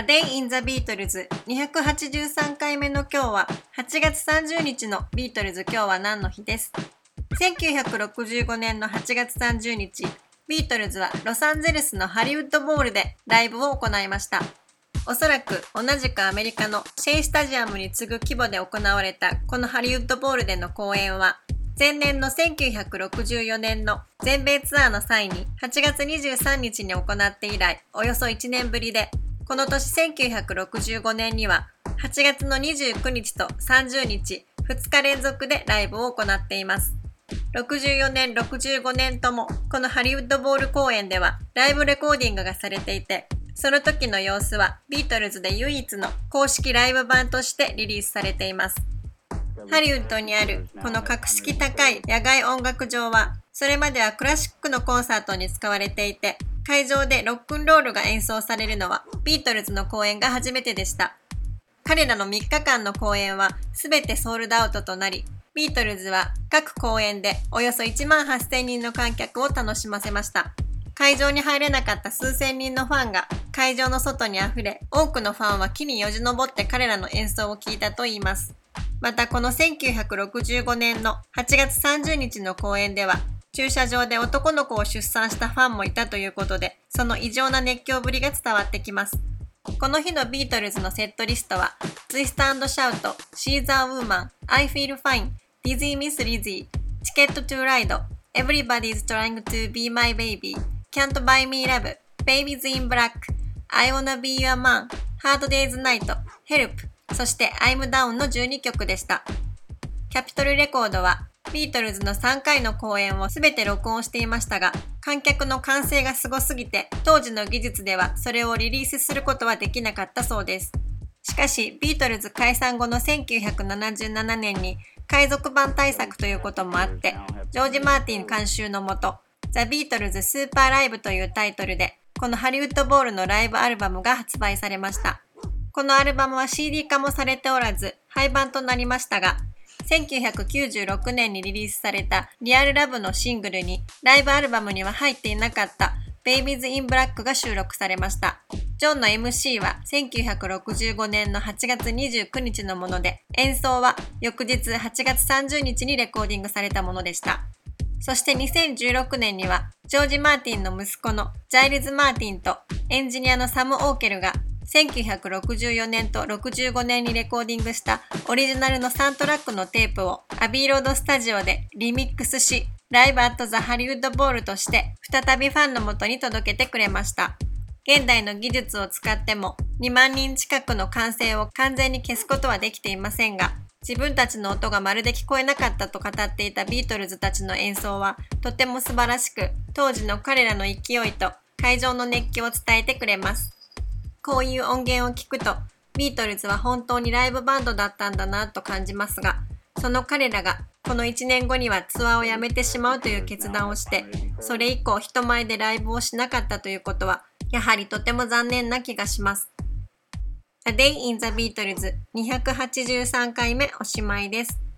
A Day in the Beatles 283回目の今日は8月30日のビートルズ今日は何の日です？1965年の8月30日。ビートルズはロサンゼルスのハリウッドボールでライブを行いました。おそらく同じくアメリカのシェイスタジアムに次ぐ規模で行われたこのハリウッドボールでの公演は前年の1964年の全米ツアーの際に8月23日に行って以来およそ1年ぶりでこの年1965年には8月の29日と30日2日連続でライブを行っています。64年、65年ともこのハリウッドボール公演ではライブレコーディングがされていてその時の様子はビートルズで唯一の公式ライブ版としてリリースされています。ハリウッドにあるこの格式高い野外音楽場はそれまではクラシックのコンサートに使われていて会場でロックンロールが演奏されるのはビートルズの公演が初めてでした。彼らの3日間の公演は全てソールドアウトとなり、ビートルズは各公演でおよそ1万8000人の観客を楽しませました。会場に入れなかった数千人のファンが会場の外に溢れ、多くのファンは木によじ登って彼らの演奏を聞いたといいます。またこの1965年の8月30日の公演では駐車場で男の子を出産したファンもいたということで、その異常な熱狂ぶりが伝わってきます。この日のビートルズのセットリストは、ツイストシャウト、シーザーウーマン、I Feel Fine、Dizzy Miss Lizzy、Ticket to Ride、Everybody's Trying to Be My Baby、Can't Buy Me Love、Babies in Black、I Wanna Be Your Man、Hard Day's Night、Help、そして I'm Down の12曲でした。キャピトルレコードはビートルズの3回の公演を全て録音していましたが、観客の歓声がすごすぎて、当時の技術ではそれをリリースすることはできなかったそうです。しかし、ビートルズ解散後の1977年に海賊版対策ということもあって、ジョージ・マーティン監修のもと、ザ・ビートルズ・スーパーライブというタイトルで、このハリウッドボールのライブアルバムが発売されました。このアルバムは CD 化もされておらず、廃盤となりましたが、1996年にリリースされたリアルラブのシングルにライブアルバムには入っていなかった Babies in Black が収録されました。ジョンの MC は1965年の8月29日のもので、演奏は翌日8月30日にレコーディングされたものでした。そして2016年には、ジョージ・マーティンの息子のジャイルズ・マーティンとエンジニアのサム・オーケルが1964年と65年にレコーディングしたオリジナルのサントラックのテープをアビーロードスタジオでリミックスし、ライブアットザハリウッドボールとして再びファンのもとに届けてくれました。現代の技術を使っても2万人近くの歓声を完全に消すことはできていませんが、自分たちの音がまるで聞こえなかったと語っていたビートルズたちの演奏はとても素晴らしく、当時の彼らの勢いと会場の熱気を伝えてくれます。こういう音源を聞くと、ビートルズは本当にライブバンドだったんだなと感じますが、その彼らがこの1年後にはツアーをやめてしまうという決断をして、それ以降人前でライブをしなかったということは、やはりとても残念な気がします。A Day in the Beatles 283回目おしまいです。